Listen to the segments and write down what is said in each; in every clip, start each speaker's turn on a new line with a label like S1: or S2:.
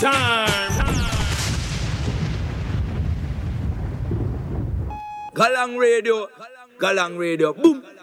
S1: time. Galang Radio, Galang Radio, boom.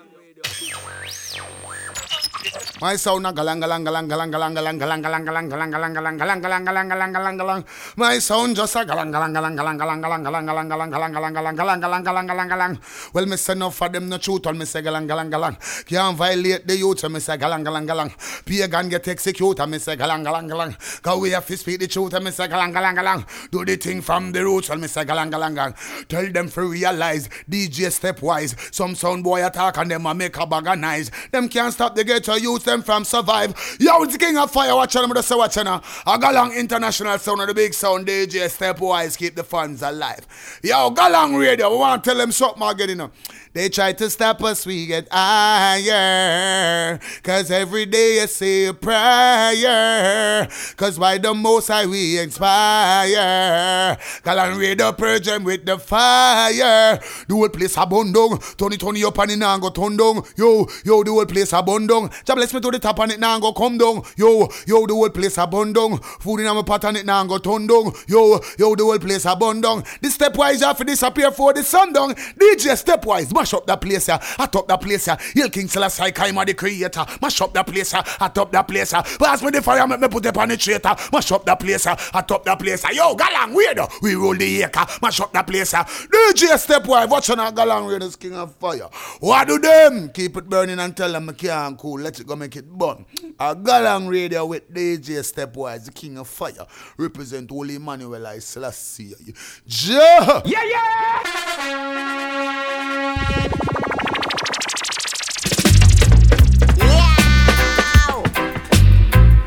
S2: My sound a galang galang galang galang galang galang galang galang galang galang galang galang galang galang galang galang galang galang. My sound just a galang galang galang galang galang galang galang galang galang galang galang galang galang galang galang galang galang. Well, me say enough for them no truth. Well, me say galang galang galang. Can't violate the youth. So me say galang galang galang. Pagan get executed. Me say galang galang galang. We have to speak the truth. Me say galang galang galang. Do the thing from the roots. Well, me say galang galang galang. Tell them to realize DJ stepwise. Some sound boy attack and them a make a bag of. Them can't stop the ghetto youth them from survive. Yo, it's king of fire. Watch them, just watch. I got long international sound of the big sound DJ stepwise keep the fans alive. Yo, Galang Radio. We want to tell them something again, you know. They try to stop us, we get higher. Cause every day you say a prayer. Cause by the most high we inspire. Galang Radio purge them with the fire. The whole place a burn down. Tony Tony up and it now go down. Yo, yo, the whole place a down. Jah bless me to the top and it now go come down. Yo, yo, the whole place a. Food in my pot and it now go turn down. Yo, yo, the whole place a. The stepwise have to disappear for the sundown. DJ stepwise, mash up that place. Hot up that place, yeah. Hill King Selassie, Kaima the creator. Mash up that place. Hot up that place, yeah. Pass me the fire, make me put it on the traitor. Mash up that place. Hot up that place, yeah. Yo, Galang, weirdo. We roll the acre. Mash up that place, yeah. DJ stepwise, watching our Galang Raiders King of Fire. What do them? Keep it burning and tell them I can't cool. Let it go make it burn. A Galang Radio with DJ Stepwise, the King of Fire. Represent Holy Emmanuel I Selassie. Ja!
S1: Yeah, yeah.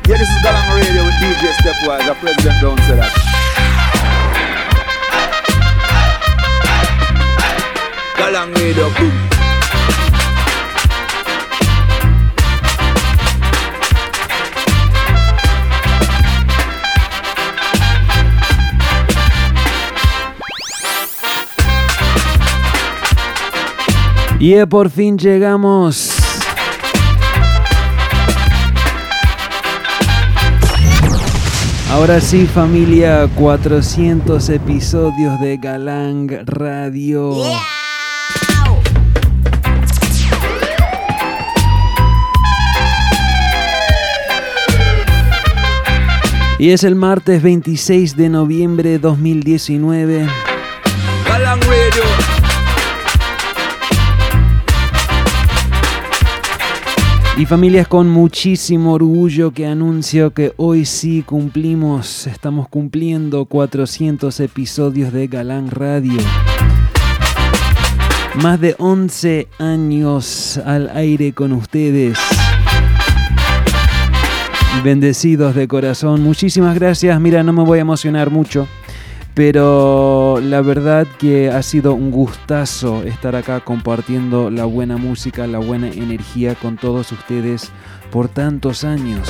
S3: Yeah, this is Galang Radio with DJ Stepwise. The president don't say that.
S1: Galang Radio, boom.
S4: Y por fin llegamos. Ahora sí familia, 400 episodios de Galang Radio. Y es el martes 26 de noviembre de 2019.
S1: Galang.
S4: Y familias con muchísimo orgullo que anuncio que hoy sí cumplimos, estamos cumpliendo 400 episodios de Galán Radio. Más de 11 años al aire con ustedes. Bendecidos de corazón, muchísimas gracias. Mira, no me voy a emocionar mucho, pero la verdad que ha sido un gustazo estar acá compartiendo la buena música, la buena energía con todos ustedes por tantos años.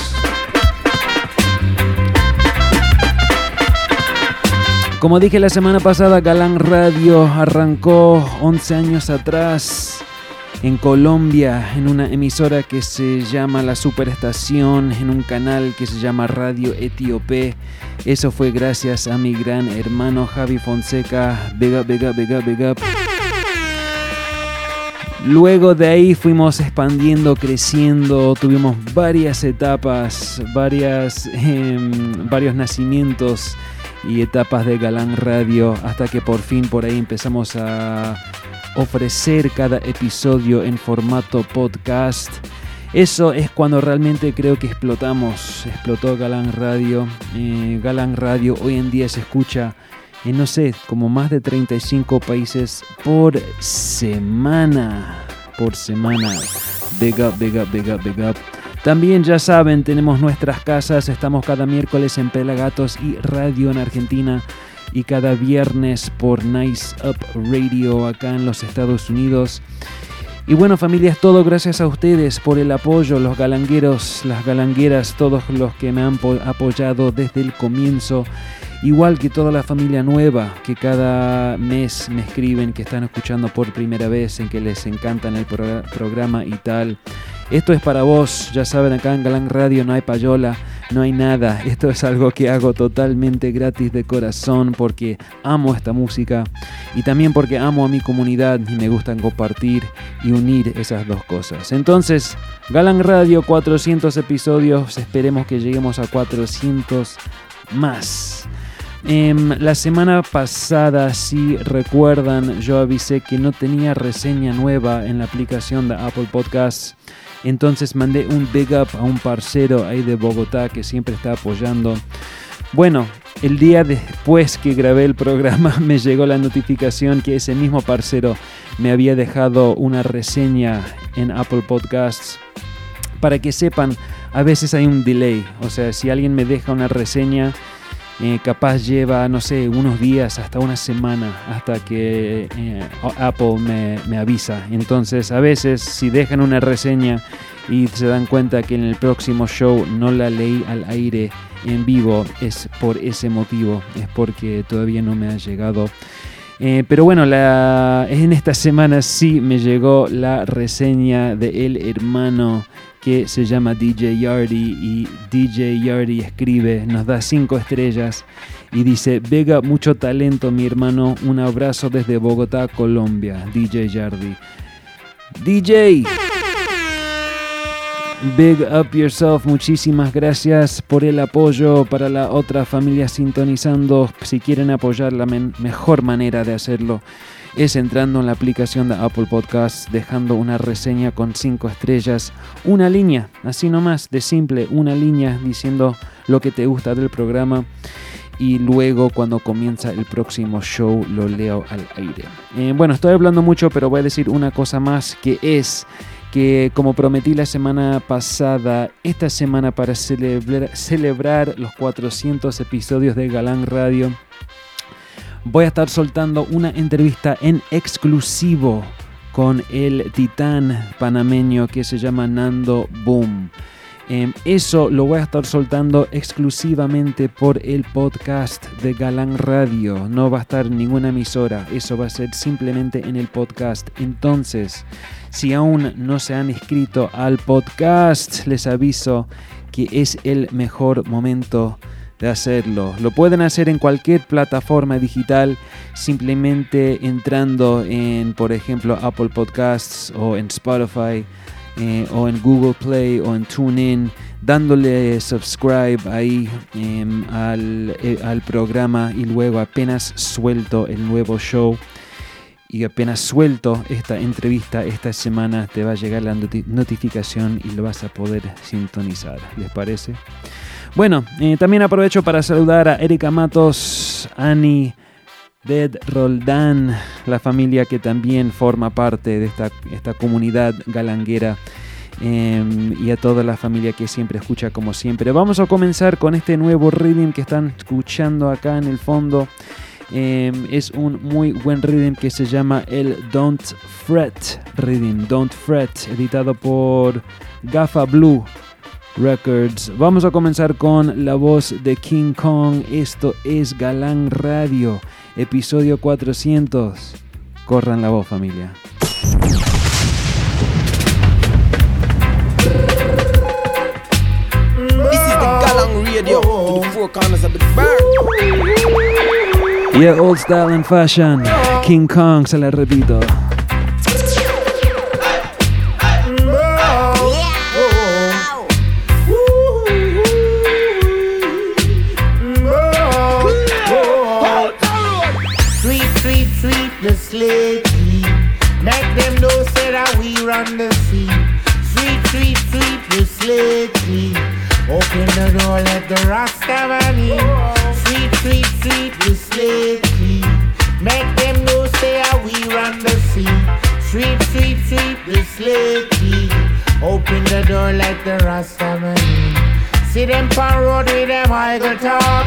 S4: Como dije la semana pasada, Galán Radio arrancó 11 años atrás en Colombia, en una emisora que se llama La Superestación, en un canal que se llama Radio Etíope. Eso fue gracias a mi gran hermano Javi Fonseca. Big up, big up. Luego de ahí fuimos expandiendo, creciendo, tuvimos varias etapas, varias, em, varios nacimientos y etapas de Galán Radio hasta que por fin por ahí empezamos a ofrecer cada episodio en formato podcast. Eso es cuando realmente creo que explotamos. Explotó Galán Radio. Eh, Galán Radio hoy en día se escucha en no sé, como más de 35 países por semana. Por semana. Big up, big up, big up, big up. También ya saben, tenemos nuestras casas, estamos cada miércoles en Pelagatos y Radio en Argentina y cada viernes por Nice Up Radio acá en los Estados Unidos. Y bueno familias, todo gracias a ustedes por el apoyo, los galangueros, las galangueras, todos los que me han po- apoyado desde el comienzo. Igual que toda la familia nueva que cada mes me escriben que están escuchando por primera vez, en que les encanta el programa y tal. Esto es para vos, ya saben, acá en Galán Radio no hay payola. No hay nada. Esto es algo que hago totalmente gratis de corazón porque amo esta música y también porque amo a mi comunidad y me gustan compartir y unir esas dos cosas. Entonces, Galan Radio 400 episodios, esperemos que lleguemos a 400 más. Em, la semana pasada, si recuerdan, yo avisé que no tenía reseña nueva en la aplicación de Apple Podcasts. Entonces mandé un big up a un parcero ahí de Bogotá que siempre está apoyando. Bueno, el día después que grabé el programa me llegó la notificación que ese mismo parcero me había dejado una reseña en Apple Podcasts. Para que sepan, a veces hay un delay. O sea, si alguien me deja una reseña, eh, capaz lleva, no sé, unos días hasta una semana hasta que eh, Apple me, avisa. Entonces, a veces, si dejan una reseña y se dan cuenta que en el próximo show no la leí al aire en vivo, es por ese motivo, es porque todavía no me ha llegado. Eh, pero bueno, en esta semana sí me llegó la reseña de El Hermano que se llama DJ Yardy y DJ Yardy escribe, nos da cinco estrellas y dice, Vega, mucho talento mi hermano, un abrazo desde Bogotá, Colombia, DJ Yardy. DJ, Big Up Yourself, muchísimas gracias por el apoyo para la otra familia sintonizando. Si quieren apoyar, la mejor manera de hacerlo es entrando en la aplicación de Apple Podcasts, dejando una reseña con 5 estrellas, una línea, así nomás, de simple, una línea diciendo lo que te gusta del programa y luego cuando comienza el próximo show lo leo al aire. Eh, bueno, estoy hablando mucho, pero voy a decir una cosa más que es que como prometí la semana pasada, esta semana para celebrar los 400 episodios de Galán Radio, voy a estar soltando una entrevista en exclusivo con el titán panameño que se llama Nando Boom. Em, eso lo voy a estar soltando exclusivamente por el podcast de Galán Radio. No va a estar ninguna emisora. Eso va a ser simplemente en el podcast. Entonces, si aún no se han inscrito al podcast, les aviso que es el mejor momento de hacerlo. Lo pueden hacer en cualquier plataforma digital simplemente entrando en, por ejemplo, Apple Podcasts o en Spotify eh, o en Google Play o en TuneIn, dándole subscribe ahí em, al, eh, al programa y luego apenas suelto el nuevo show y apenas suelto esta entrevista esta semana te va a llegar la notificación y lo vas a poder sintonizar. ¿Les parece? Bueno, eh, también aprovecho para saludar a Erika Matos, Ani, Ded Roldán, la familia que también forma parte de esta, esta comunidad galanguera. Em, y a toda la familia que siempre escucha como siempre. Vamos a comenzar con este nuevo rhythm que están escuchando acá en el fondo. Em, es un muy buen rhythm que se llama el Don't Fret Rhythm. Don't Fret, editado por Gafa Blue. Records. Vamos a comenzar con la voz de King Kong. Esto es Galán Radio, episodio 400. Corran la voz, familia. Yeah, old style and fashion. King Kong, se la repito.
S5: slay clean. Make them know say that we run the scene. Sweet sweet sweet this slay. Open the door, let the Rasta man in. sweet sweep, sweep, you slay. Make them know say that we run the scene. Sweet sweet sweet this slay. Open the door, let the Rasta man in. See them pan road with them idle talk.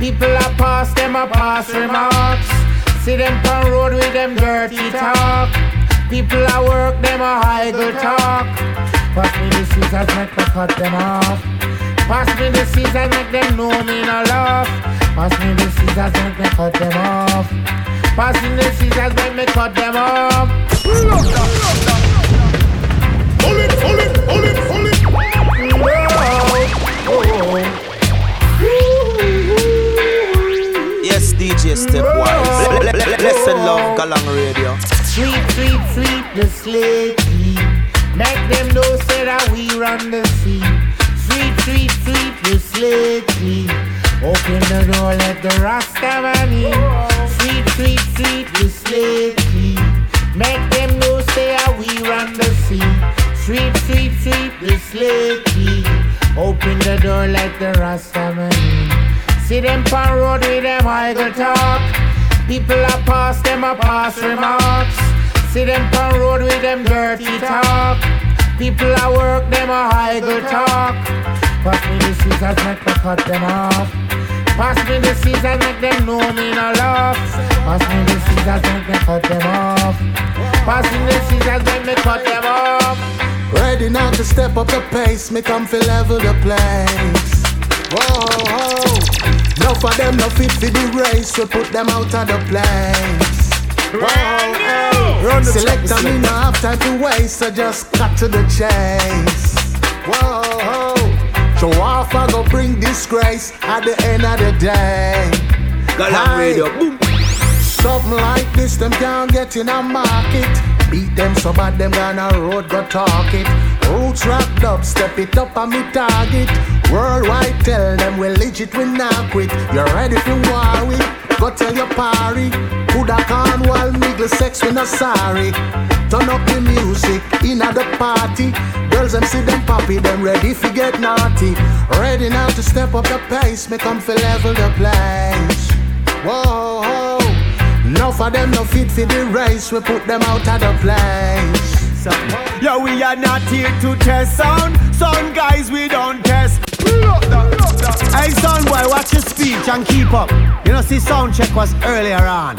S5: People are pass them a pass remarks. See them pan road with them dirty talk. People at work, them a idle talk. Pass me the scissors, make me cut them off. Pass me the scissors, make them know me no love. Pass me the scissors, make me cut them off. Pass me the scissors, make me cut them off. Pull it, pull it, pull it, pull it. Oh, oh, oh. Oh, oh.
S6: Galang Radio.
S5: Sweep, sweep, sweep the slate. Make them know say that we run the sea. Sweep, sweep, sweep the slate. Open the door, let the Rasta man in. Sweep, sweep, sweep the slate. Make them know say that we run the sea. Sweep, sweep, sweep the slate. Open the door, let the Rasta man in. See them pan road with them idle talk. People are pass them a pass remarks. See them pan road with them dirty talk. People are work them a idle talk. Pass me the scissors, make me cut them off. Pass me the scissors, make them know me no love. Pass me the scissors, make me cut them off. Pass me the scissors, make me cut them off.
S2: Ready now to step up the pace, me come fi level the place. Whoa, whoa. No for them no fit for the race, we put them out of the place. Whoa, hey. Selector me no have time to waste, so just cut to the chase. Whoa, whoa. Show off, I go bring disgrace at the end of the day.
S6: Galang
S2: Aye.
S6: Radio. Boom.
S2: Something like this, them can't get in a market. Beat them so bad, them gonna road go talk it. Roots rock dub, step it up on me target. Worldwide tell them we legit, we not quit. You're ready for war with? Go tell your party. Coulda Cornwall, niggle sex, we not sorry. Turn up the music in at the party. Girls them see them poppy, them ready for get naughty. Ready now to step up the pace, make them feel level the place. Whoa. Enough of them no fit for the race, we put them out of the place.
S7: Yo, we are not here to test sound. Some guys we don't test. Hey, son boy, watch your speech and keep up. You know, see, sound check was earlier on.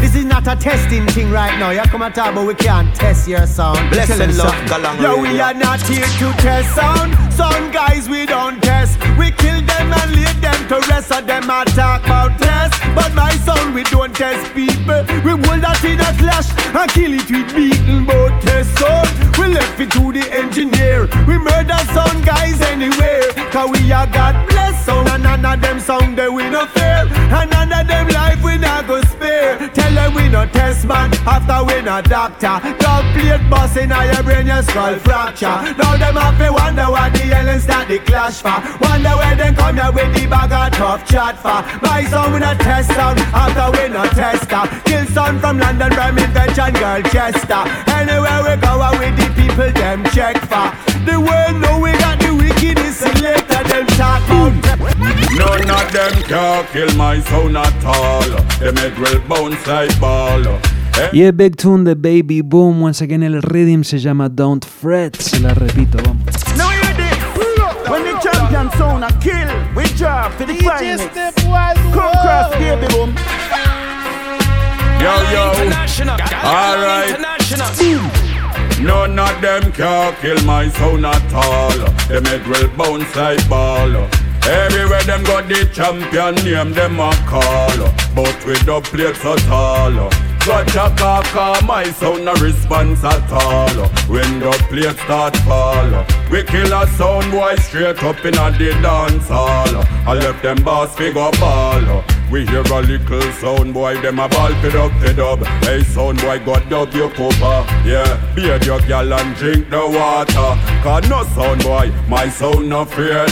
S7: This is not a testing thing right now. You come and talk, but we can't test your sound.
S6: Bless and love. Galang
S7: Yo, we are not here to test sound. Some guys we don't test. We kill them and leave them to rest. of them a talk about test. But my sound we don't test people. We hold that in a clash and kill it with beaten but test sound. We left it to the engineer. We murder some guys anywhere. Cause we are God bless sound. And none of them sound they we no fair. And none of them life we not go spare. Tell them we no test man after we no doctor. Dog plate bust in your brain, your skull fracture. Now them have to wonder what the hell is that the clash for. Wonder where them come here with the bag of tough chat for. My son we no test sound after we no tester. Kill son from London, Birmingham, and girl Chester. Anywhere we go, uh, with the people them check for. The world know we got the wickedest selector. Them talk about.
S8: None of them can kill my sound at all. Them head will bounce like ball. Eh?
S4: Y el big tune de Baby Boom, once again el rhythm se llama Don't Fret, se la repito, vamos.
S7: Now hear this. When the champion sound a kill, we drop to the finest. Come cross, baby boom.
S8: Yo, yo. Alright. None of them can kill my sound at all. Them head will bounce like ball. Everywhere them got the champion name them a call. But we don't play the plates at all. Gotcha kaka, my sound no response at all. When the plates start fall, we kill a sound boy straight up in a the dance hall. I left them boss figure ball. We hear a little sound boy, them a ball pit up the dub. Hey sound boy, got dub your copper. Yeah, beard your gal and drink the water. Cause no sound boy, my sound no fear.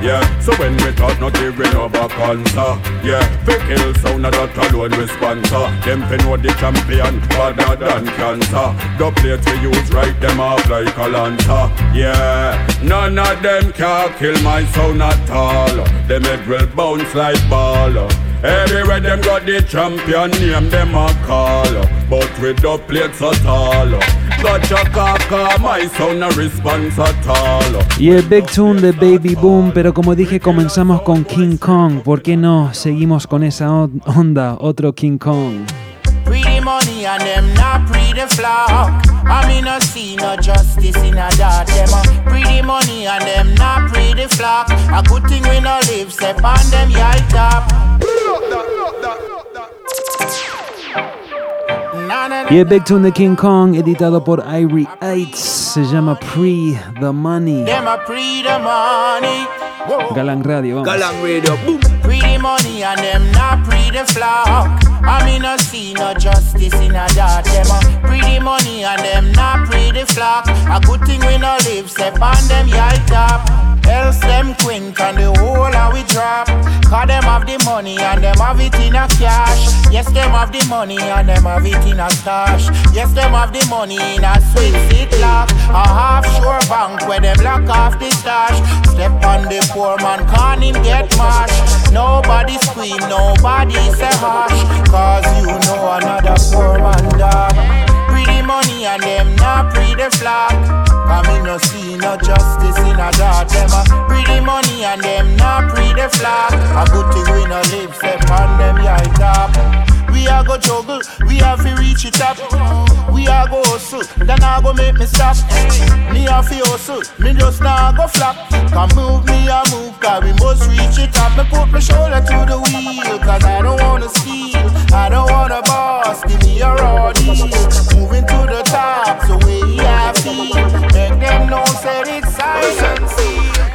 S8: Yeah, so when we talk, not giving up a cancer. Yeah, fi kill sound a that alone we sponsor. Them fi know the champion, harder than cancer. The plate we use right them off like a lancer. Yeah, none of them can kill my sound at all. Them head will bounce like ball. Everywhere them got the champion name them a call But with the plates at all Gotcha kaka, my sound no response at all
S4: Y el big tune de Baby Boom, pero como dije comenzamos con King Kong, ¿por qué no seguimos con esa on- onda? Otro King Kong.
S5: Pretty money and them not pretty flock. I mean, no see no justice in a that them. a money and them not pretty flock. A good thing we no live, step on them yard top.
S4: Y el big tune de King Kong, editado por Irie Eights, se llama Pre the Money.
S5: Them a pre the money.
S4: Galang Radio, vamos.
S1: Galang Radio, boom.
S5: Free the money and them not free the flock. I mean, no see no justice in a that them. uh, Free the money and them not free the flock. A good thing we no live, step on them yard top. Else them quint and the whole of we drop. Cause them have the money and them have it in a cash. Yes, them have the money and them have it in a stash. Yes, them have the money in a sweet seat lock. A half shore bank where them lock off the stash. Step on the poor man, can him get mashed. Nobody scream, nobody say hush. Cause you know another poor man dog. And them not free the flock. Cause me no see no justice in a that them a Free the money and them not free the flock. A good thing we no live step on them yard top. We a go juggle, we have to reach it up. We a go hustle, then I go make me stop. Me a fi hustle, me just nah go flop. Can move me I move, cause we must reach it up. Me put my shoulder to the wheel, cause I don't wanna steal. I don't wanna boss, give me a raw deal. Moving to the top, so we have. Make them know said it's silence.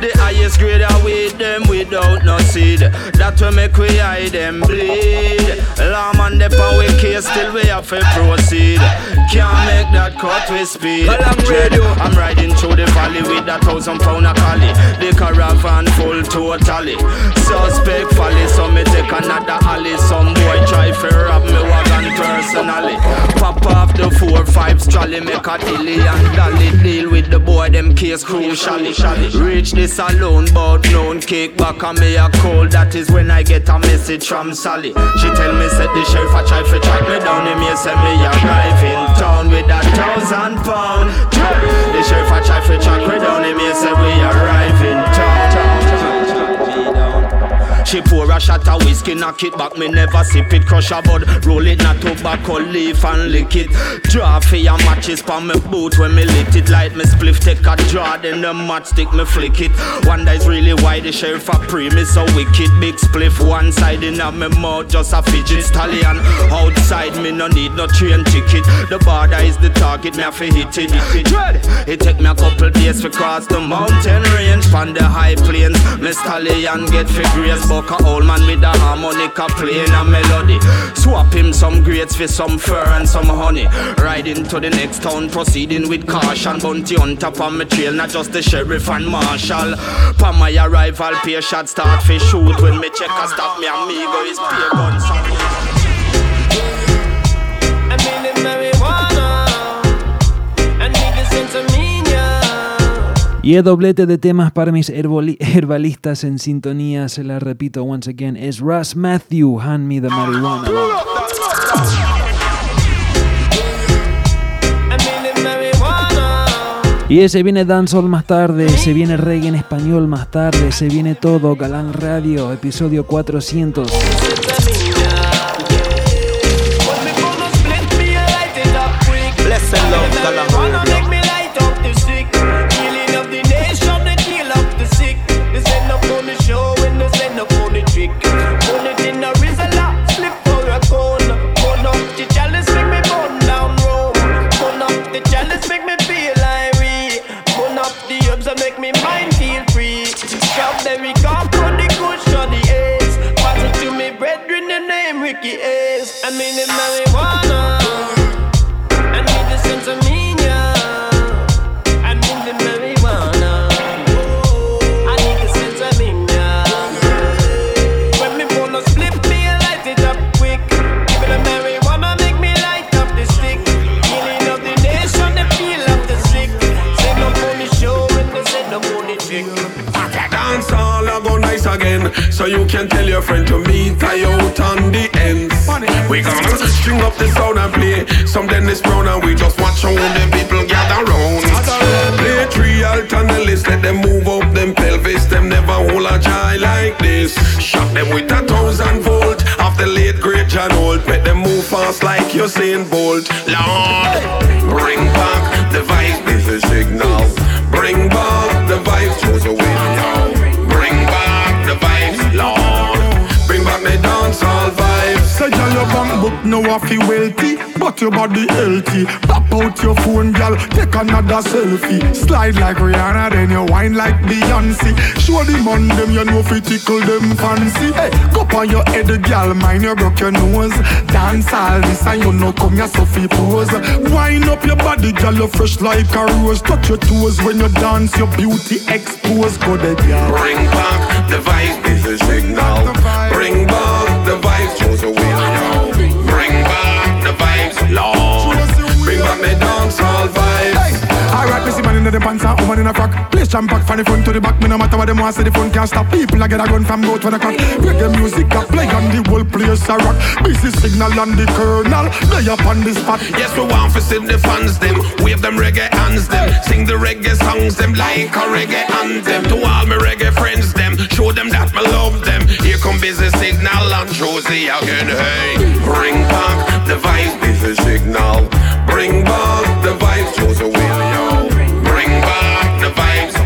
S6: The highest grade are with them without no seed. That will make we hide them bleed. Lamb and the power case still we have to proceed. Can't make that cut with speed.
S1: Galang Radio.
S6: I'm riding through the valley with a thousand pound of collie. The caravan full totally. Suspect folly, so me take another alley. Some boy try to rob me wagon personally. Pop off the four five trolley, make a dilly and dolly. Deal with the boy, them case crucially. Reach this alone, but known kick back on me a call. That is when I get a message from Sally. She tell me said the sheriff a try to track me down. Him here say me arrive in town with a thousand pound. The sheriff a try to track me down. Him here say we arrive in. She pour a shot of whiskey, knock it back, me never sip it, crush a bud, roll it, not tobacco leaf and lick it. Draw for your matches pa me boot when me lit it, light me spliff, take a draw, then the matchstick me flick it. Wonder is really why the sheriff a pre me so wicked, big spliff one side in a me mouth, just a fidget stallion. Outside me no need no train ticket, the border is the target, me have to hit it. Dread, it take me a couple days to cross the mountain range, from the high plains, me stallion get for grace, buck a old man with a harmonica playing a melody. Swap him some grapes for some fur and some honey. Riding to the next town, proceeding with caution. Bounty on top of my trail, not just the sheriff and marshal. Upon my arrival, pay shot start for shoot. When me check a stop, me amigo is pay guns.
S9: I'm in
S4: Y el doblete de temas para mis herbalistas en sintonía, se la repito once again, es Russ Matthew, Hand Me the marijuana. Y se viene dancehall más tarde, se viene reggae en español más tarde, se viene todo, Galán Radio, episodio 400.
S10: America. So you can tell your friend to meet I out on the ends We gonna string up the sound and play Some Dennis Brown and we just watch how the people gather round. Play three alternatives Let them move up them pelvis. Them never hold a joy like this. Shock them with a thousand volt. Of the late great John Holt. Make them move fast like Usain Bolt. Lord Bring back the vibes. This is signal. Bring back the vibes Choose a win yo
S2: girl, you bang book
S11: if you wealthy, but your body healthy. Pop out your phone, girl, take another selfie. Slide like Rihanna, then you wine like Beyonce. Show the man them you know if you tickle them fancy. Hey, go on your head, girl, mind you broke your nose. Dance all this and you know come your Sophie pose. Wine up your body, girl, you fresh like a rose. Touch your toes when you dance, your beauty exposed. Go there, girl.
S10: Bring back the vibe, is a signal. Bring back Lord. Bring back the dancehall vibes.
S11: Alright, me see man in the pants and woman in a frock. Play jam pack from the front to the back. Me no matter what them want, say the front can't stop. People I get a gun from both for the clock. Reggae music a play on the whole place a rock. Busy signal on the kernel, lay up on the spot.
S10: Yes, we want to see the fans them, wave them reggae hands them, sing the reggae songs them like a reggae anthem. To all my reggae friends them, show them that me love them. Here come busy signal and Josie again. Hey, bring back the vibes, busy signal. Bring back the vibes, Josie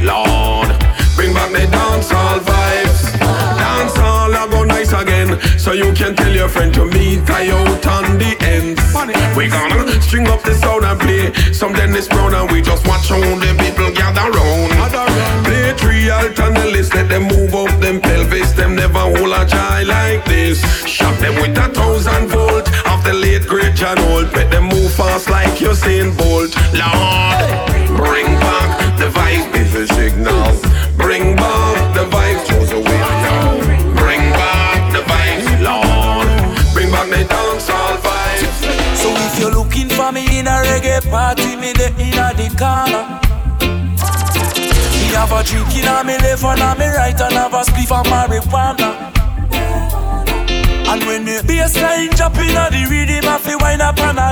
S10: Lord. Bring back the dancehall vibes.
S11: Dancehall a go nice again, so you can tell your friend to meet I out on the ends. We gonna string up the sound and play some Dennis Brown and we just watch how the people gather round. Play three alternates, let them move up them pelvis, them never hold a child like this. Shot them with a thousand volt of the late great John Holt. Make them move fast like Usain Bolt. Lord,
S10: Bring
S9: me in a reggae party, me corner. Have drink in a have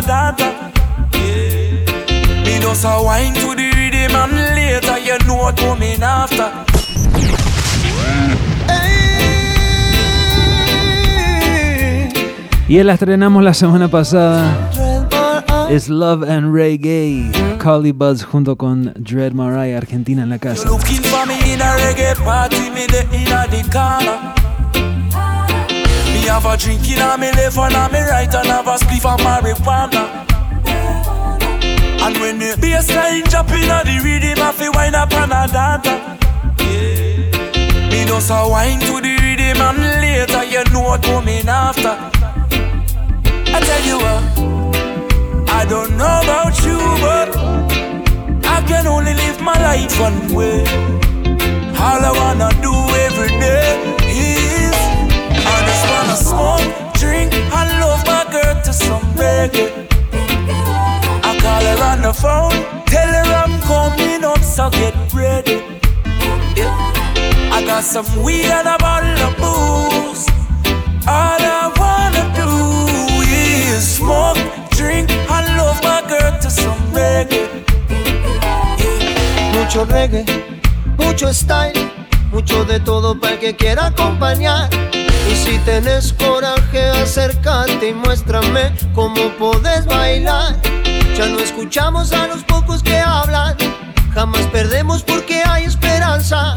S9: the. Yeah. Me after.
S4: Y la estrenamos la semana pasada. Es Love and Reggae. Collie Buds junto con Dread Mariah, Argentina en la casa.
S9: Me in a have a drink in a me left and a me right and have a spliff of marijuana. And when the bassline drop inna the rhythm, I wind up and a. Me just a to the rhythm and later you know what coming after. I tell you what, I don't know about you, but I can only live my life one way. All I wanna do every day is I just wanna smoke, drink, and love my girl to some reggae. I call her on the phone, tell her I'm coming up, so get ready. Yeah. I got some weed and a bottle of booze. All I wanna do is smoke,
S12: Mucho reggae, mucho style, mucho de todo para el que quiera acompañar. Y si tenés coraje, acércate y muéstrame cómo podés bailar. Ya no escuchamos a los pocos que hablan, jamás perdemos porque hay esperanza.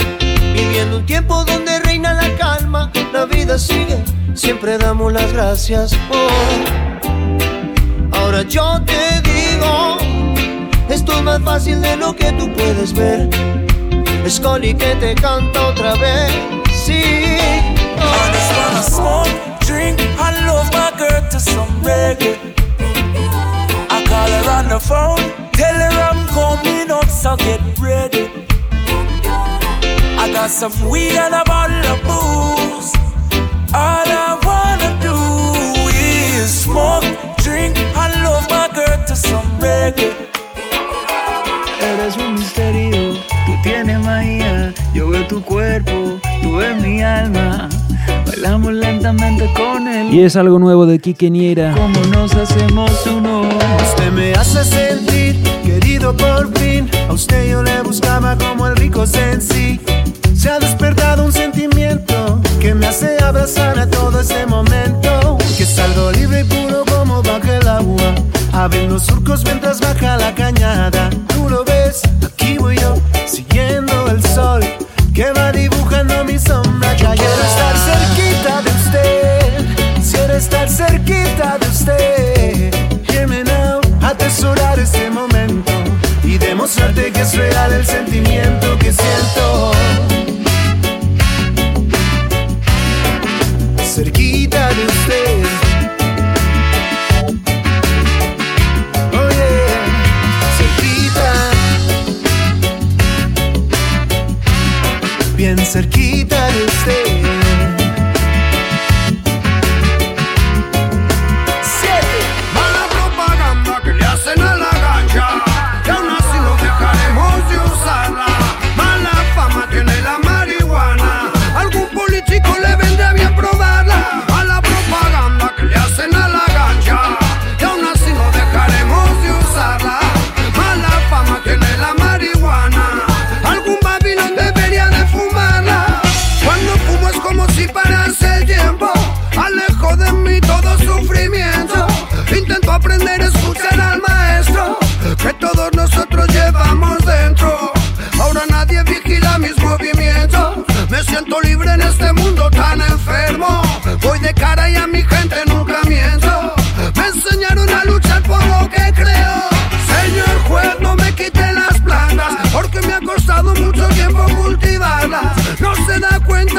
S12: Viviendo un tiempo donde reina la calma, la vida sigue, siempre damos las gracias. Oh. Ahora yo te digo, esto es más fácil de lo que tú puedes ver. Es Coli que te canta otra vez, sí.
S9: I just wanna smoke, drink, and love my girl to some reggae. I call her on the phone, tell her I'm coming up, so get ready. I got some weed and a bottle of booze. All I wanna do is smoke, drink, and love my girl to some reggae.
S13: Eres un misterio, tú tienes magia, yo veo tu cuerpo, tú ves mi alma. Bailamos lentamente con él.
S4: Y es algo nuevo de Kike Niera.
S13: Como nos hacemos uno.
S14: Usted me hace sentir querido por fin. A usted yo le buscaba como el rico sensi. Se ha despertado un sentimiento que me hace abrazar a todo ese momento. Que salgo libre y puro como baja el agua. Abren los surcos mientras baja la cañada.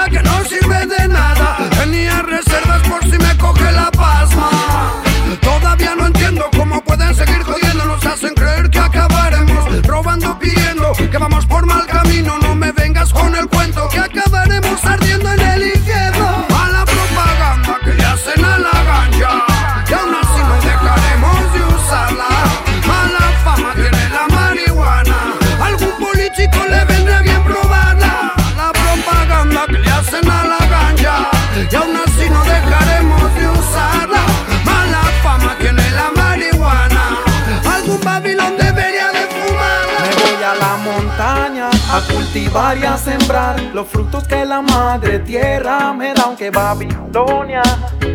S14: Que
S15: no sirve de nada. Tenía
S16: cultivar y a sembrar los frutos que la madre tierra me da, aunque Babilonia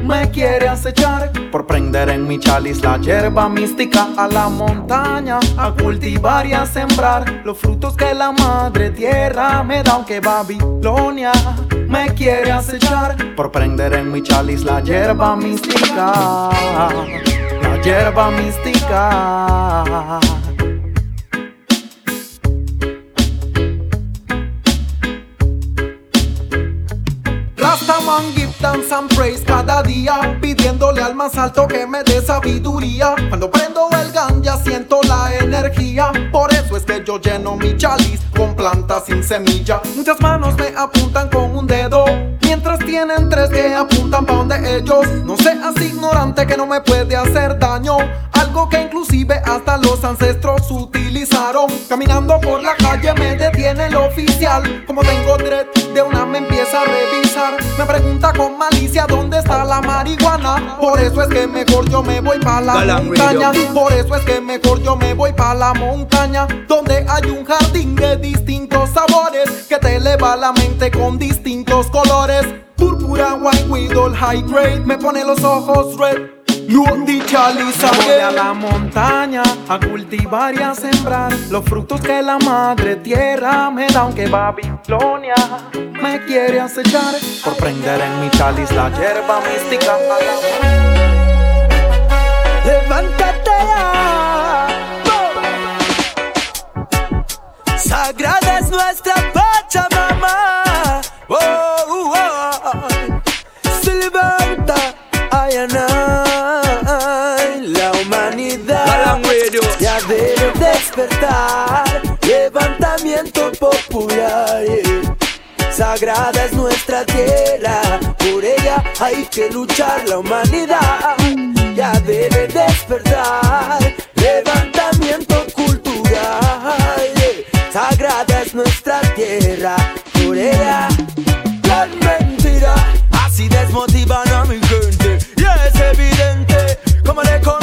S16: me quiere acechar por prender en mi chaliz la hierba mística a la montaña a cultivar y a sembrar los frutos que la madre tierra me da, aunque Babilonia me quiere acechar por prender en mi chaliz la hierba mística, la hierba mística. Thanks and praise cada día Pidiéndole al más alto que me dé sabiduría. Cuando prendo el ganja siento la energía Por eso es que yo lleno mi chaliz con plantas sin semilla. Muchas manos me apuntan con un dedo Mientras tienen tres que apuntan pa' donde ellos. No seas ignorante que no me puede hacer daño Algo que inclusive hasta los ancestros utilizaron. Caminando por la calle me detiene el oficial Como tengo dread de una me empieza a revisar. Me pregunta con malicia dónde está la marihuana Por eso es que mejor yo me voy pa' la montaña.
S1: Radio.
S16: Por eso es que mejor yo me voy pa' la montaña Donde hay un jardín de distintos sabores Que te eleva la mente con distintos colores. Púrpura, white, widow, high grade Me pone los ojos red Luz dicha lisa Voy a la montaña a cultivar y a sembrar Los frutos que la madre tierra me da Aunque Babilonia me quiere acechar Por prender en mi chaliz la hierba mística
S14: Levántate ya. Sagrada es nuestra Pachamama. Oh, oh, oh. Se levanta, ay, despertar. Levantamiento popular. Sagrada es nuestra tierra, por ella hay que luchar la humanidad. Ya debe despertar, levantamiento cultural. Sagrada es nuestra tierra, por ella la mentira. Así desmotivan a mi gente, y es evidente cómo le convencen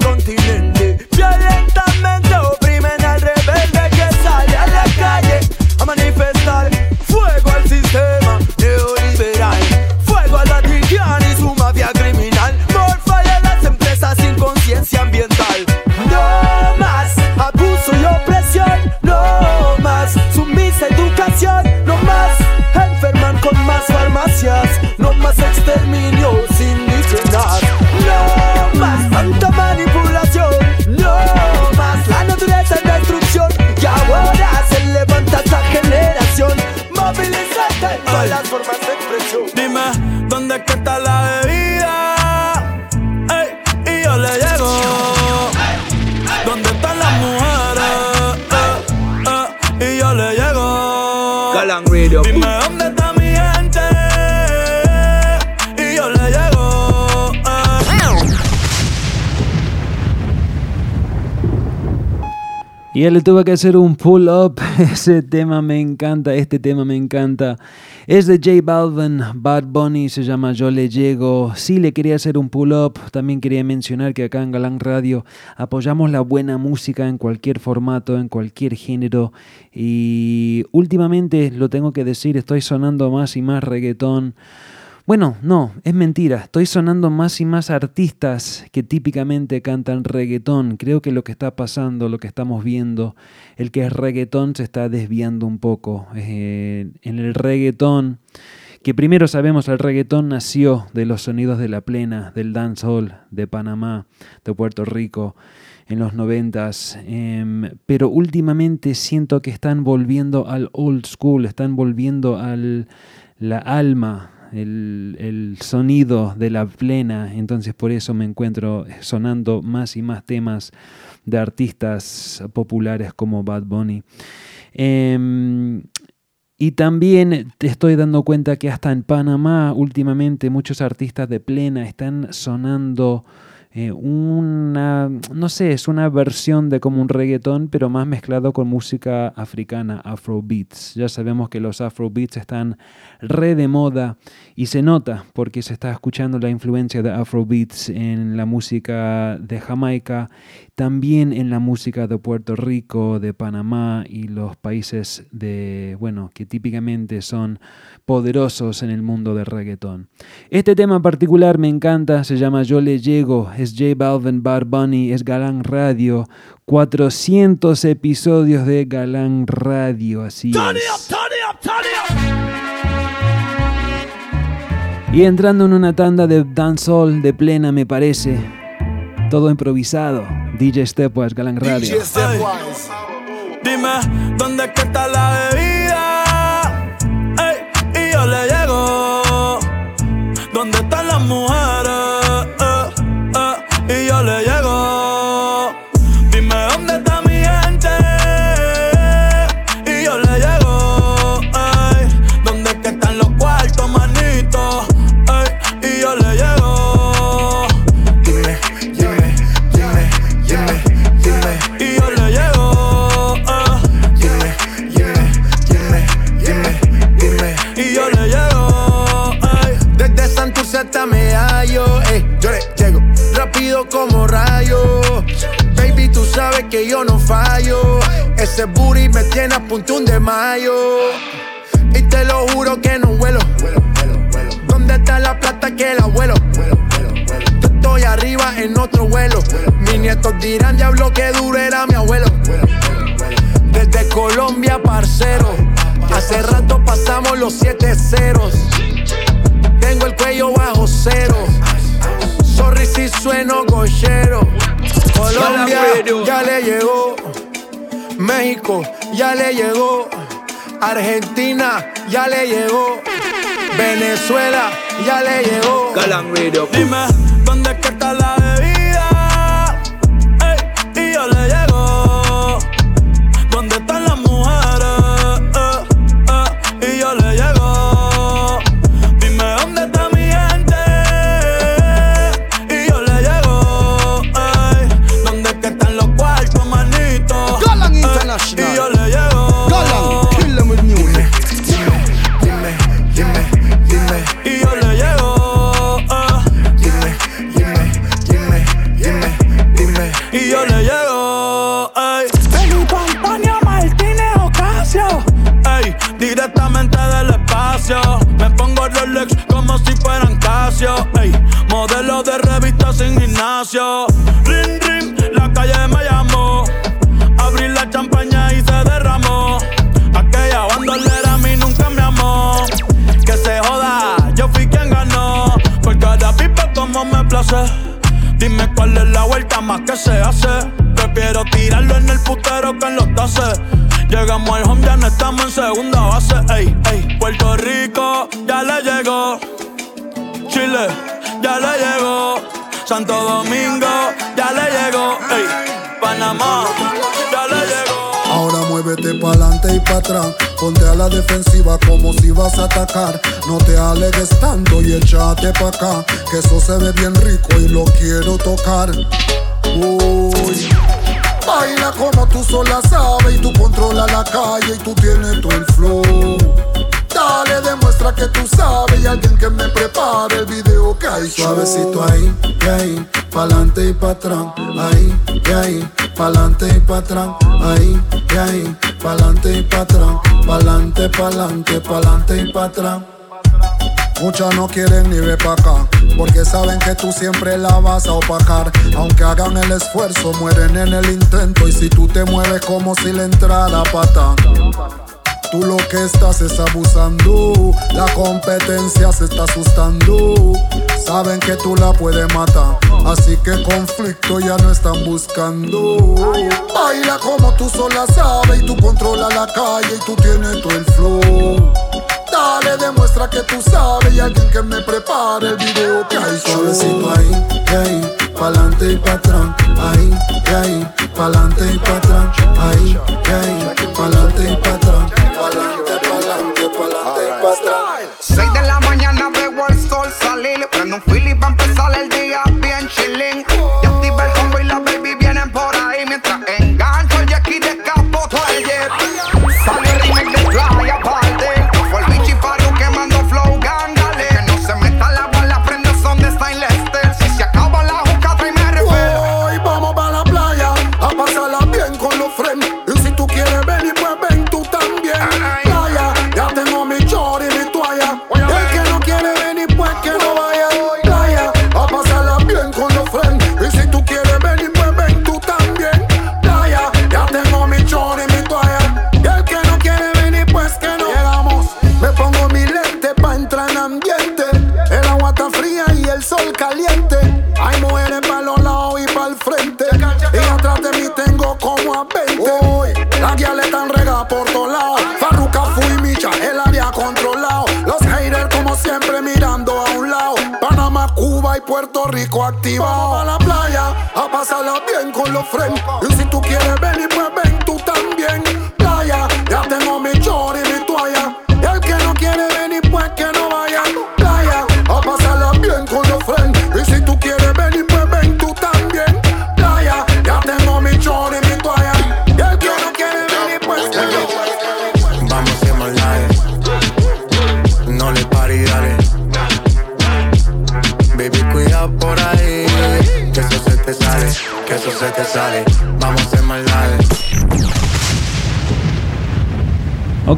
S14: continente, violentamente oprimen al rebelde que sale a la calle a manifestar fuego al sistema neoliberal, fuego al Vaticano y su mafia criminal, por fallar las empresas sin conciencia ambiental. No más abuso y opresión, no más sumisa educación, no más enferman con más farmacias, no más exterminio
S4: Y él le tuvo que hacer un pull-up. Ese tema me encanta, este tema me encanta. Es de J Balvin, Bad Bunny, se llama Yo le llego. Sí, le quería hacer un pull-up. También quería mencionar que acá en Galán Radio apoyamos la buena música en cualquier formato, en cualquier género. Y últimamente, lo tengo que decir, estoy sonando más y más reggaetón. Bueno, no, es mentira. Estoy sonando más y más artistas que típicamente cantan reggaetón. Creo que lo que está pasando, lo que estamos viendo, el que es reggaetón se está desviando un poco. Eh, en el reggaetón, que primero sabemos el reggaetón nació de los sonidos de la plena, del dancehall de Panamá, de Puerto Rico en los noventas, em, pero últimamente siento que están volviendo al old school, están volviendo al la alma, el, el sonido de la plena, entonces por eso me encuentro sonando más y más temas de artistas populares como Bad Bunny. Em, y también te estoy dando cuenta que hasta en Panamá últimamente muchos artistas de plena están sonando eh, una, no sé, es una versión de como un reggaetón, pero más mezclado con música africana, afrobeats. Ya sabemos que los afrobeats están re de moda y se nota porque se está escuchando la influencia de afrobeats en la música de Jamaica, también en la música de Puerto Rico, de Panamá y los países de, bueno, que típicamente son poderosos en el mundo del reggaetón. Este tema en particular me encanta, se llama Yo le llego, es J Balvin, Bad Bunny, es Galán Radio, 400 episodios de Galán Radio, así es. Y entrando en una tanda de dancehall de plena me parece, todo improvisado, DJ Stepwise, Galán Radio.
S17: Dime, ¿dónde es que está la bebida? Ey, y yo le llego. ¿Dónde están las mujeres? Yo
S18: no fallo. Ese booty me tiene a puntún de mayo. Y te lo juro que no vuelo. ¿Dónde está la plata que el abuelo? Yo estoy arriba en otro vuelo. Mis nietos dirán, diablo, que duro era mi abuelo. Desde Colombia, parcero. Hace rato pasamos los siete ceros. Tengo el cuello bajo cero. Sorry si sueno gochero. Colombia ya le llegó. México ya le llegó. Argentina ya le llegó. Venezuela ya le llegó.
S1: Galang Radio.
S17: Dime,
S19: pa'lante y pa' atrás. Ponte a la defensiva como si vas a atacar. No te alegues tanto y échate pa' acá. Que eso se ve bien rico y lo quiero tocar. Uy. Baila como tú sola sabes y tú controlas la calle y tú tienes todo el flow. Dale, demuestra que tú sabes y alguien que me prepare el video que hay Suavecito ahí, y ahí, pa'lante y pa' atrás. Ahí, y ahí, pa'lante y pa' atrás. Ahí, ahí, pa'lante y pa' atrás. Pa'lante, pa'lante, pa'lante y pa' atrás. Muchas no quieren ni ver pa' acá, porque saben que tú siempre la vas a opacar. Aunque hagan el esfuerzo, mueren en el intento. Y si tú te mueves como si le entrara pata. Tú lo que estás es abusando, la competencia se está asustando. Saben que tú la puedes matar, así que conflicto ya no están buscando. Baila como tú sola sabes y tú controlas la calle y tú tienes todo el flow. Dale, demuestra que tú sabes y alguien que me prepare el video que hay. Suavecito ahí, ahí, pa'lante y pa' atrás Ahí, ahí, pa'lante y pa' atrás Ahí, ahí, pa'lante y pa' atrás Pa'lante, pa'lante, pa'lante y pa' atrás
S20: Prendo un fili pa' empezar el día bien chilling
S19: Los haters, como siempre, mirando a un lado. Panamá, Cuba y Puerto Rico activados. a la playa a pasarla bien con los friends.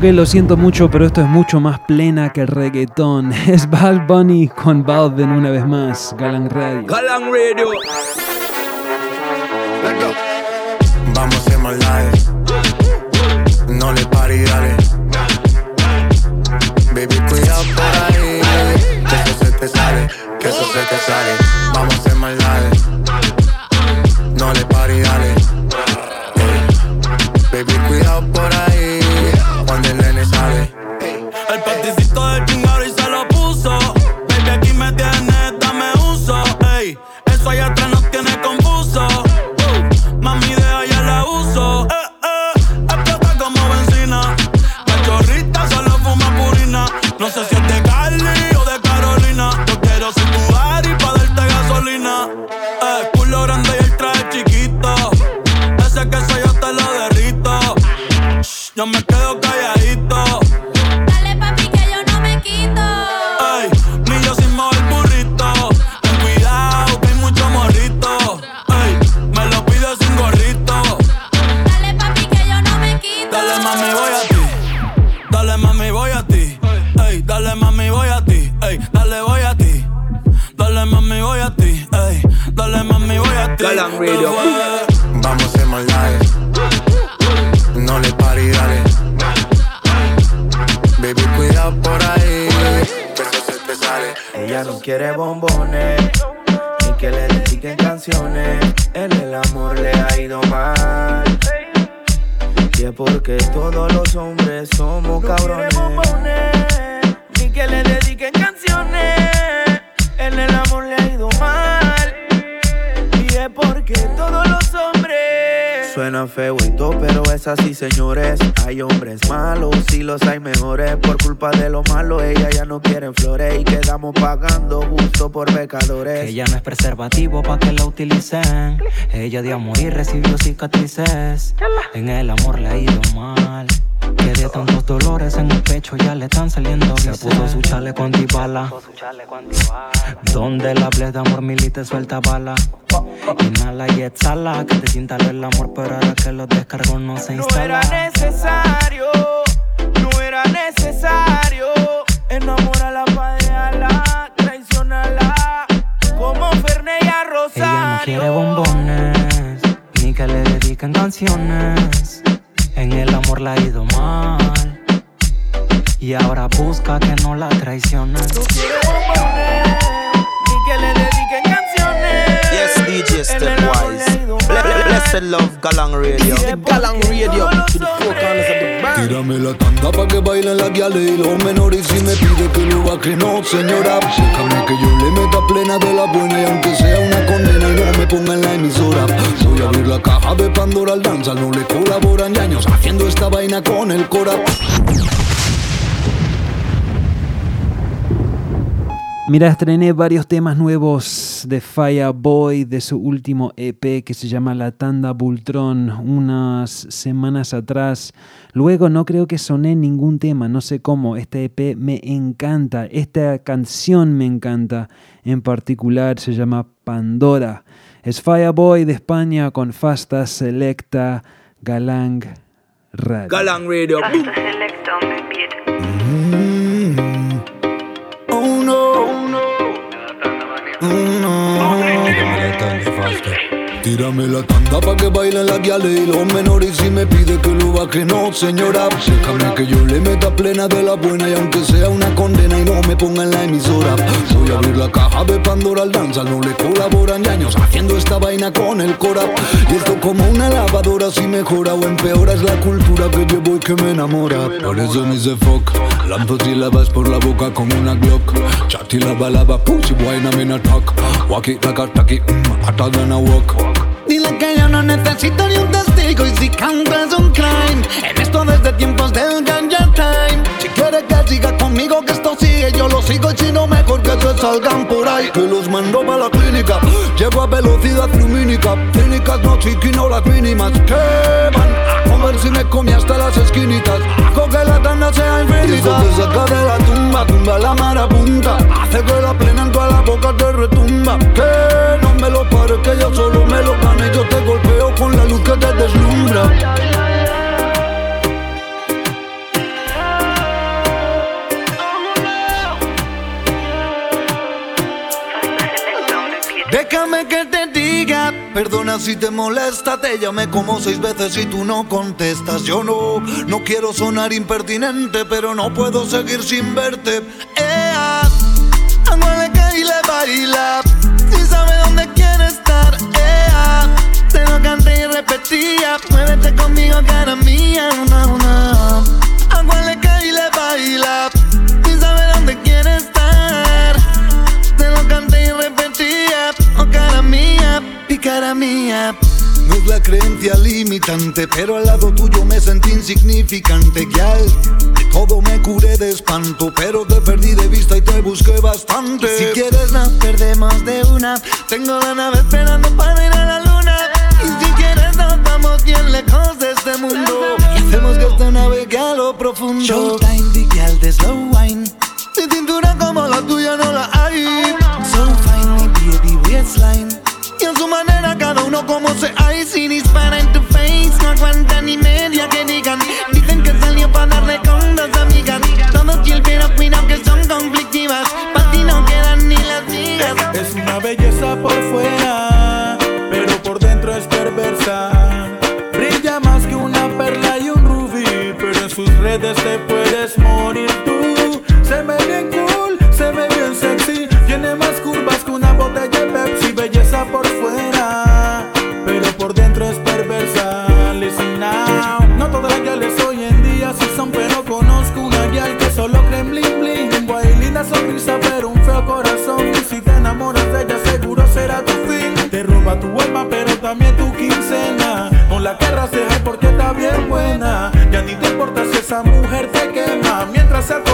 S4: Ok, lo siento mucho, pero esto es mucho más plena que el reggaetón. Es Bad Bunny con Balvin una vez más, Galang Radio.
S1: Galang Radio.
S17: Vamos a hacer maldades. No le pare y dale. Baby, cuida por ahí. Que eso se te sale, que eso se te sale. Vamos a hacer maldades.
S21: Ella no
S22: es
S23: preservativo pa' que la utilicen. Ella dio amor y recibió cicatrices. En el amor le ha ido mal. Que de tantos dolores en el pecho ya le están saliendo Se puso su chaleco antibala Donde le hables de amor milite suelta bala. Inhala y exhala Que te sienta el amor pero ahora que los descargos no se
S24: No
S23: instala.
S24: era necesario, no era necesario enamorarla pa' dejarla, traicionarla A
S23: Ella no
S24: Rosario.
S23: quiere bombones Ni que le dediquen canciones En el amor le ha ido mal Y ahora busca que no la traicionen
S24: Ni que le dediquen canciones.
S22: Yes, DJ Stepwise. Blessed Love Galang Radio.
S25: Galang Radio to the four corners of the band.
S26: Tírame la tanda pa' que bailen la guiales y los menores y me pide que lo va que no, señora. Déjame que yo le meta plena de la buena y aunque sea una condena y no me ponga en la emisora. Voy a abrir la caja de Pandora al danza, no le colaboran ya años haciendo esta vaina con el cora.
S4: Mira, estrené varios temas nuevos de Fireboy de su último EP que se llama La Tanda Bultrón unas semanas atrás. Luego no creo que soné ningún tema, no sé cómo. Este EP me encanta, esta canción me encanta. En particular se llama Pandora. Es Fireboy de España con Fasta Selecta Galang Radio.
S1: Galang Radio. Boom.
S26: Oh no, oh no. Mm-hmm. Tírame la tanda pa' que bailen la guiales y los menores y me pide que lo que no, señora. Déjame que yo le meta plena de la buena y aunque sea una condena y no me ponga en la emisora. Voy a abrir la caja de Pandora al danza, no le colaboran años haciendo esta vaina con el cora. Y esto como una lavadora si mejora o empeora es la cultura que llevo y que me enamora. Por eso me dice fuck, sílabas por la boca con una Glock. Chati la balaba, pussy wine I'm in a talk. Walk it like a taki, mm, hotter walk.
S27: Dile que yo no necesito ni un testigo y si canta es un crime. En esto desde tiempos del ganja time.
S26: Si quieres que siga conmigo, que esto sigue, yo lo sigo y si no, mejor que se salgan por ahí. Que los mando para la clínica, llevo a velocidad lumínica. Clínicas no chiqui, no las mínimas. Que van a comer si me comí hasta las esquinitas. Hago que la tanda sea infinita. Te saca de la tumba, tumba la marabunta. Hace que la plena en toda la boca te retumba. Que no me lo pares, que yo solo me lo si te molesta, te llamé como seis veces y tú no contestas. Yo no, no quiero sonar impertinente, pero no puedo seguir sin verte. Ea, ándale que y le baila, si sabe dónde quiere estar. Ea, te lo canté y repetía, muévete conmigo cara mía, una, una. Ándale que y le baila, cara mía. No es la creencia limitante, pero al lado tuyo me sentí insignificante. Que al de todo me curé de espanto, pero te perdí de vista y te busqué bastante.
S27: Si quieres nos perdemos de una. Tengo la nave esperando para ir a la luna. Y si quieres nos vamos bien lejos de este mundo.
S26: Y hacemos que esta navegue a lo profundo.
S27: Showtime, girl de slow wine.
S26: Mi cintura como la tuya no la hay.
S27: So fine, baby waistline.
S26: Y en su manera cada uno como se hay.
S27: Si dispara en tu face, no aguanta ni media que digan. Dicen que salió para darle con dos amigas. Todos chill, pero cuidado que son conflictivas.
S28: Tu alma, pero también tu quincena. Con la que rasear porque está bien buena. Ya ni te importa si esa mujer te quema. Mientras sea tu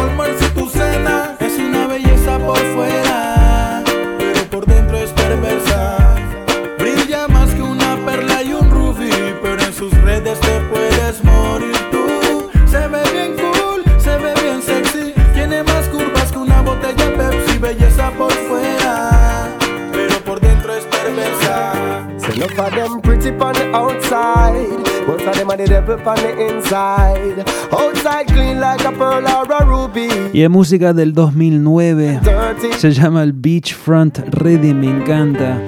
S7: of them pretty on the outside, most of them are the devil on the inside. Outside clean like a pearl or a ruby.
S4: Y es música del 2009. Se llama el Beachfront Ready, me encanta.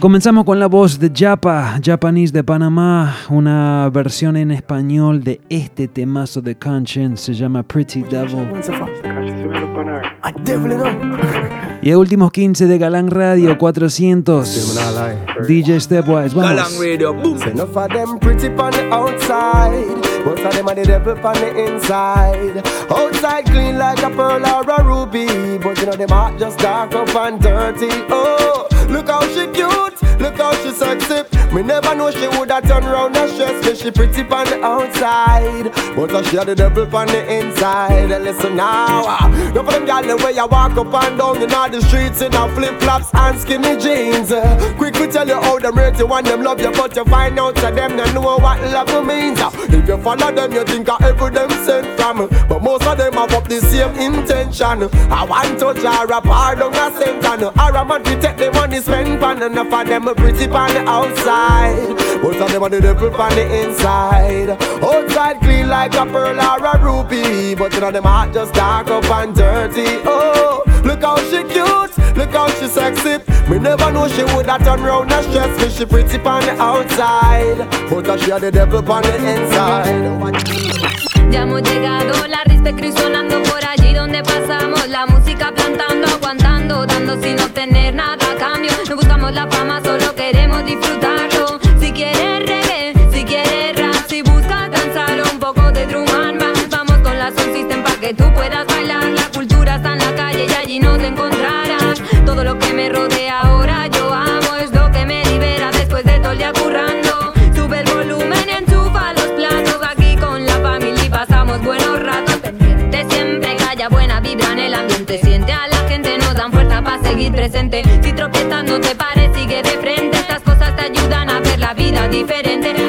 S4: Comenzamos con la voz de Japa, Japanese de Panamá, una versión en español de este temazo de Conscience, se llama Pretty Devil. Y el últimos 15 de Galán Radio 400. DJ Stepwise, vamos.
S1: Galang Radio, boom.
S7: Say enough of them pretty on the outside, most of them are the devil on the inside. Outside clean like a pearl or a ruby, but you know them heart just dark up and dirty. Oh, look how she cute, look how she sexy. Me never know she woulda turn round and stress me. She pretty on the outside, but uh, she had the devil on the inside. Listen now, ah, no for them gyal the way you walk up and down in all the streets in a flip flops and skinny jeans. Uh, quick to tell you how them rate you and them love you, but you find out that them don't know what love means. Uh, if you follow them, you think of every them sent from. But most of them have up the same intention. I want to jar a pardon a sentence. Or a man to take the money spent on enough of them pretty on the outside. Most of them are the devil on the inside. Outside clean like a pearl or a ruby. But you know them heart just dark up and dirty. Oh, look how she cute, look how she sexy. Me never know she woulda turn round and stress me. She pretty on the outside, but she had the devil on the inside.
S29: Ya hemos llegado, la sonando por allí donde pasamos. La música plantando, aguantando, dando sin obtener nada a cambio. No buscamos la fama, solo queremos disfrutarlo. Si quieres reggae, si quieres rap, si buscas danzar un poco de drum and bass, vamos con la sound system para que tú puedas bailar. La cultura está en la calle y allí nos encontrarás. Todo lo que me rodea si tropiezas no te pares sigue de frente. Estas cosas te ayudan a ver la vida diferente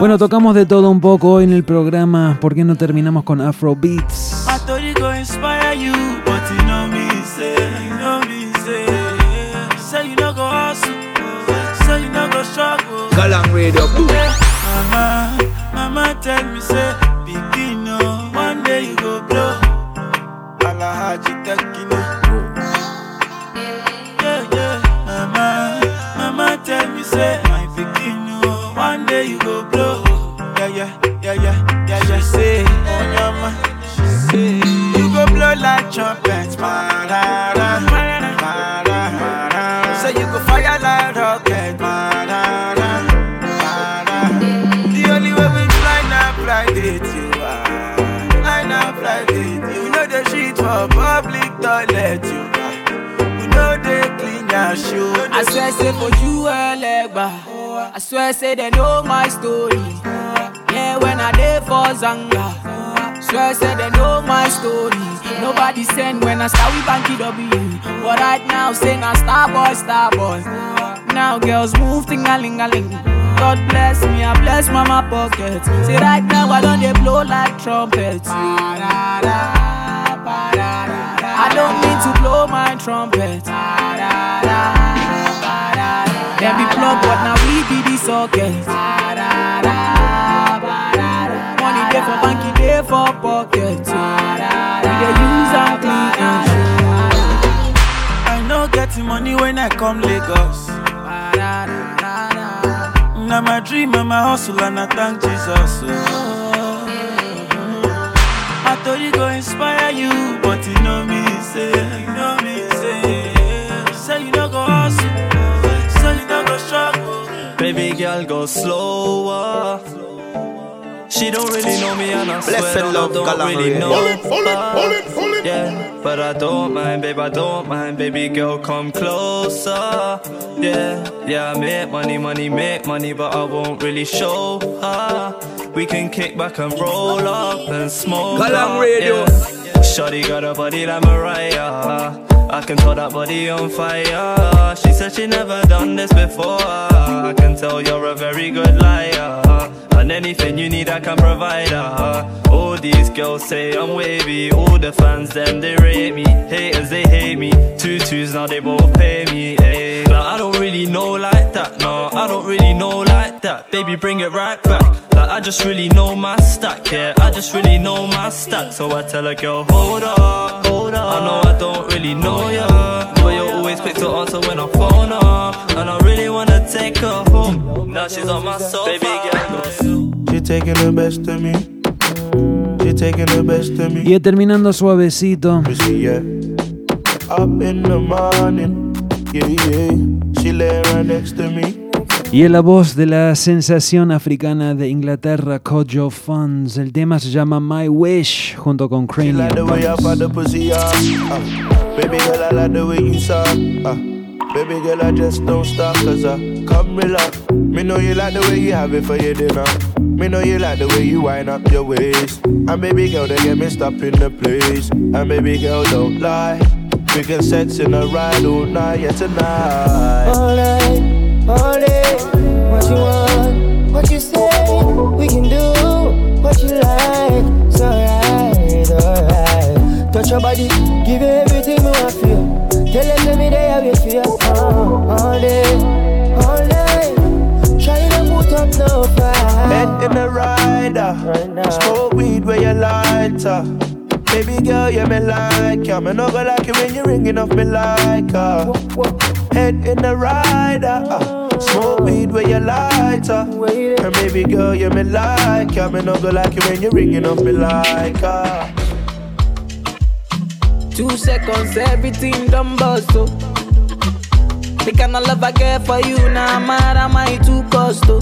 S4: Bueno, tocamos de todo un poco hoy en el programa. ¿Por qué no terminamos con Afro Beats?
S1: Galang Radio, boom.
S24: Mama, mama tell me say, say for you,
S30: Elegba. I swear, say they know my story. Yeah, when I dey for Zanga. Swear, say they know my story. Nobody send when I start with Banky W. But right now, say na star boy, star boy. Now girls move ting a ling. God bless me, I bless mama pocket. Say right now I don't they blow like trumpets. I don't need to blow my trumpet. Then be plug, but now we be the socket. Money get for banky, day for pocket. We dey use and clean
S14: I no getting money when I come Lagos. Now my dream and my hustle and I thank Jesus. oh. I thought you go inspire you, but you know me say, you know me say, say you no
S24: Baby girl, go slower. She don't really know me and I swear
S1: Blessed
S24: that I don't
S1: Galang
S24: really
S1: Radio.
S24: know
S1: Pull it, pull it,
S24: her.
S1: pull it.
S24: Yeah, but I don't mind, babe, I don't mind Baby girl, come closer Yeah, yeah, I make money, money, make money But I won't really show her We can kick back and roll up and smoke
S1: Galang
S24: up,
S1: Radio.
S24: yeah. Shawty got a body like Mariah I can tell that body on fire. She said she never done this before. I can tell you're a very good liar And anything you need I can provide her. All these girls say I'm wavy. All the fans them they rate me. Haters they hate me. Two twos now they both pay me eh. Like I don't really know like that No, I don't really know like that. Baby bring it right back. Like I just really know my stack Yeah, I just really know my stack. So I tell a girl hold up, hold up. I know I don't really know ya But you're always quick to answer when I phone up take her home Now she's on my sofa Baby girl
S14: She taking the best of me. She taking the best of me.
S4: Y terminando suavecito.
S14: Yeah. Up in the morning. Yeah, yeah. She lay right next to me.
S4: Y en la voz de la sensación africana de Inglaterra, Kojo Funds. El tema se llama My Wish junto con
S14: Like
S4: Cranium.
S14: I up. Baby girl, I I just don't stop. Cause I come real relax. Me know you like the way you have it for your dinner. Me know you like the way you wind up your waist. And baby girl, they get me stop in the place. And baby girl, don't lie. We can sex in a ride all night, yeah, tonight.
S31: All night, all day. What you want, what you say. We can do what you like. It's alright, alright. Touch your body, give everything you want feel. Tell them to me they are wait for you. Uh, all day, all night. Try to put up no fight.
S14: Head in the rider. Smoke weed where you lighter. Baby girl, you me like ya. Me no go like you when you ringing off me like her. Head in the rider. Uh, smoke weed where you lighter. And baby girl, you me like ya. Me no go like you when you ringing off me like her.
S30: Two seconds, everything done bust, oh. The kind of love I get for you, now nah, mad am too cost, oh.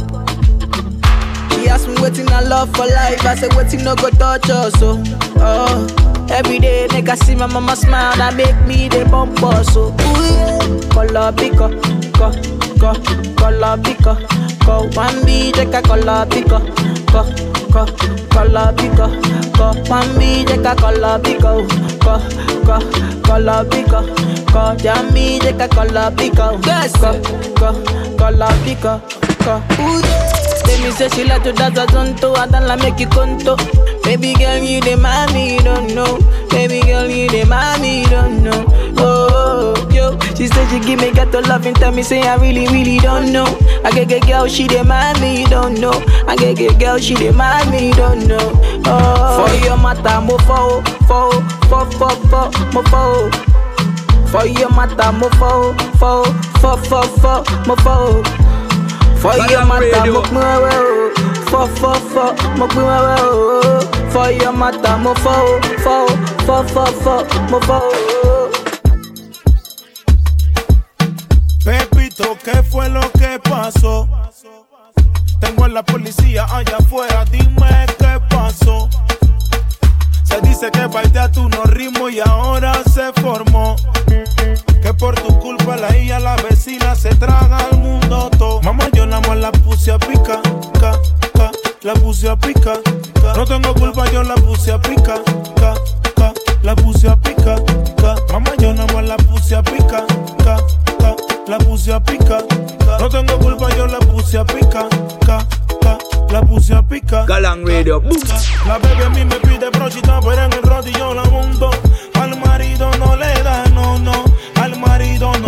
S30: She asked me waiting I love for life, I said waiting no go touch us, oh. oh. Every day, make I see my mama smile, that make me the bump us, oh. Ooh, yeah. Color pico, co, co, color pico, go. One DJ ka cola pico go go cola pico go one DJ ka cola pico go go cola pico go jam DJ ka cola pico go go cola let me say she like to dance a zonto, I don't like make you conto. Baby girl, you the mommy, you don't know. Baby girl, you the mommy, you don't know. Oh, oh, yo, she said she give me ghetto love and tell me say I really, really don't know. I get get girl, she the mommy, you don't know. I get get girl, she the mommy, you don't know. Oh, for your matter, mo fo, fo, fo, fo, fo, mo fo. For your matter, mo fo, fo, fo, fo, fo, mo fo. For your matter, mo pin wewe o. Mo pin wewe o. For your matter, mo fo, fo, fo, fo, fo, mo fo.
S14: Pepito, ¿qué fue lo que pasó? Tengo a la policía allá afuera, dime qué pasó. Se dice que a tu no ritmo y ahora se formó. Que por tu culpa la hija, la vecina se traga. Yo la puse a pica, ca, ca, la puse a pica. ca. No tengo culpa, yo la puse a pica, ca, ca, la puse a pica. ca. Mamá, yo nada más la puse a pica, ca, ca, la puse a pica. ca. No tengo culpa, yo la puse a pica, ca, ca, la puse a pica.
S1: Galang Radio.
S14: La baby a mí me pide brochita, pero en el rodillo la monto. Al marido no le da, no, no. Al marido no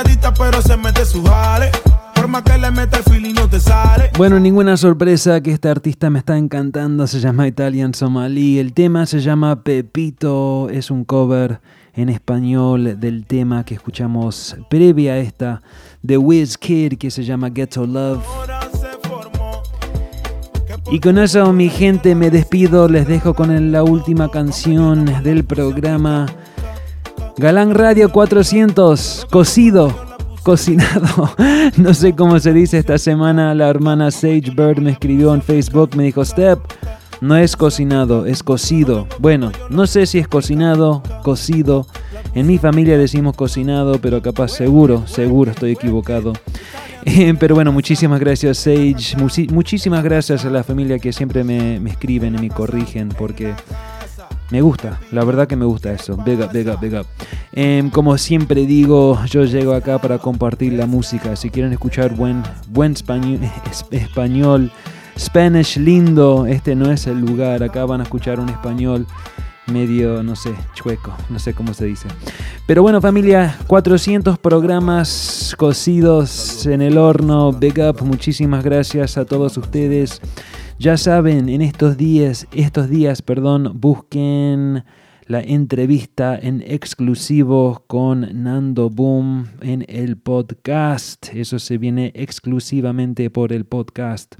S28: Calladita pero se mete su jale. Forma que le meta el feeling no te sale.
S4: Bueno, ninguna sorpresa que este artista me está encantando, se llama Italian Somali. El tema se llama Pepito, es un cover en español del tema que escuchamos previa a esta de Wiz Kid que se llama Ghetto Love. Y con eso, mi gente, me despido. Les dejo con la última canción del programa. Galán Radio 400, cocido, cocinado. No sé cómo se dice esta semana. La hermana Sage Bird me escribió en Facebook, me dijo, Step, no es cocinado, es cocido. Bueno, no sé si es cocinado, cocido. En mi familia decimos cocinado, pero capaz seguro, seguro estoy equivocado. Eh, pero bueno, muchísimas gracias Sage, muchísimas gracias a la familia que siempre me, escriben y me corrigen porque me gusta, la verdad que me gusta eso. Big up, big. Em, como siempre digo, yo llego acá para compartir la música. Si quieren escuchar buen, buen español, Spanish lindo, este no es el lugar. Acá van a escuchar un español medio, no sé, chueco, no sé cómo se dice. Pero bueno familia, 400 programas cocidos en el horno, big muchísimas gracias a todos ustedes. Ya saben, en estos días, estos días, perdón, busquen la entrevista en exclusivo con Nando Boom en el podcast. Eso se viene exclusivamente por el podcast.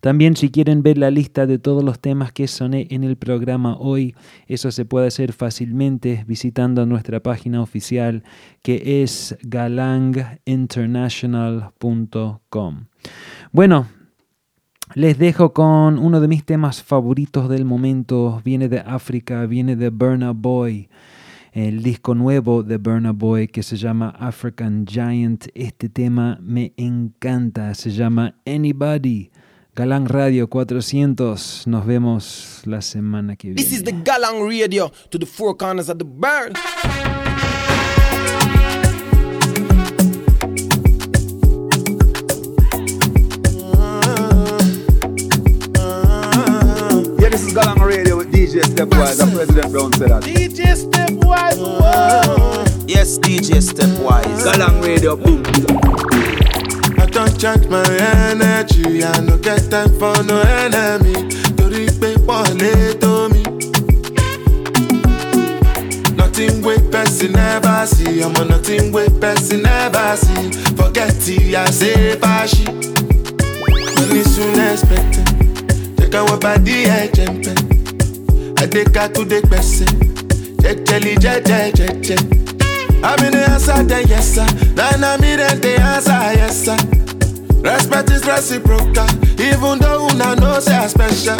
S4: También si quieren ver la lista de todos los temas que soné en el programa hoy, eso se puede hacer fácilmente visitando nuestra página oficial que es galanginternational.com. Bueno, les dejo con uno de mis temas favoritos del momento. Viene de África, viene de Burna Boy. El disco nuevo de Burna Boy que se llama African Giant. Este tema me encanta. Se llama Anybody. Galang Radio 400. Nos vemos la semana que viene.
S25: This is the Galang Radio to the four corners of the world.
S1: DJ Stepwise and President Brown said that.
S25: DJ Stepwise, whoa.
S1: Yes, DJ Stepwise. Galang Radio, boom.
S17: I don't charge my energy, I no get time for no enemy. Torí pé wọlé tó mi. Nothing wey person never see, ọmọ nothing wey person never see. Forget it, I say fashi. Money soon expected. káwọn bá dí ẹ̀jẹ̀ ń pẹ́. Adéka tún dé pẹ̀sẹ̀, jẹjẹli jẹjẹ jẹjẹ. Àmì ni answer dem yes sir, nana mi dem dey answer yes sir. Respect is reciprocal, even though una know say I special.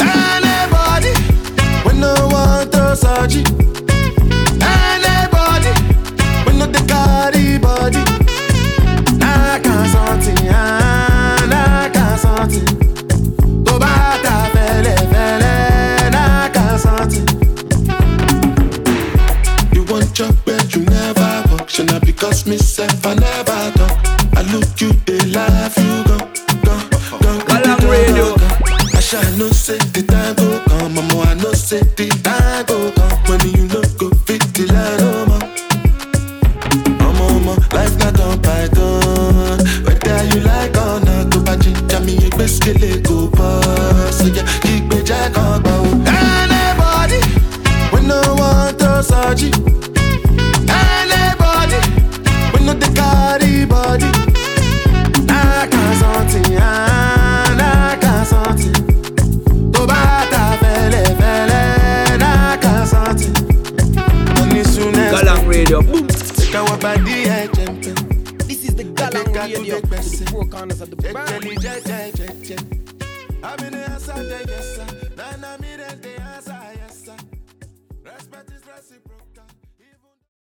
S17: Anybody, we no wan throw surgery. Anybody, we no dey carry body. Nah, can something, ah, nah, can something. Not because me self I never talk. I look you, they laugh you go, go, go,
S1: Galang Radio.
S17: I shall no say the time go come, mama I no say the time go come. When you no go fit the line, oh mama. Mama, mama, life not on python. Whether you like or not, go back me, you best kill it, go Check to the
S25: four corners of the world.
S17: Respect is reciprocal.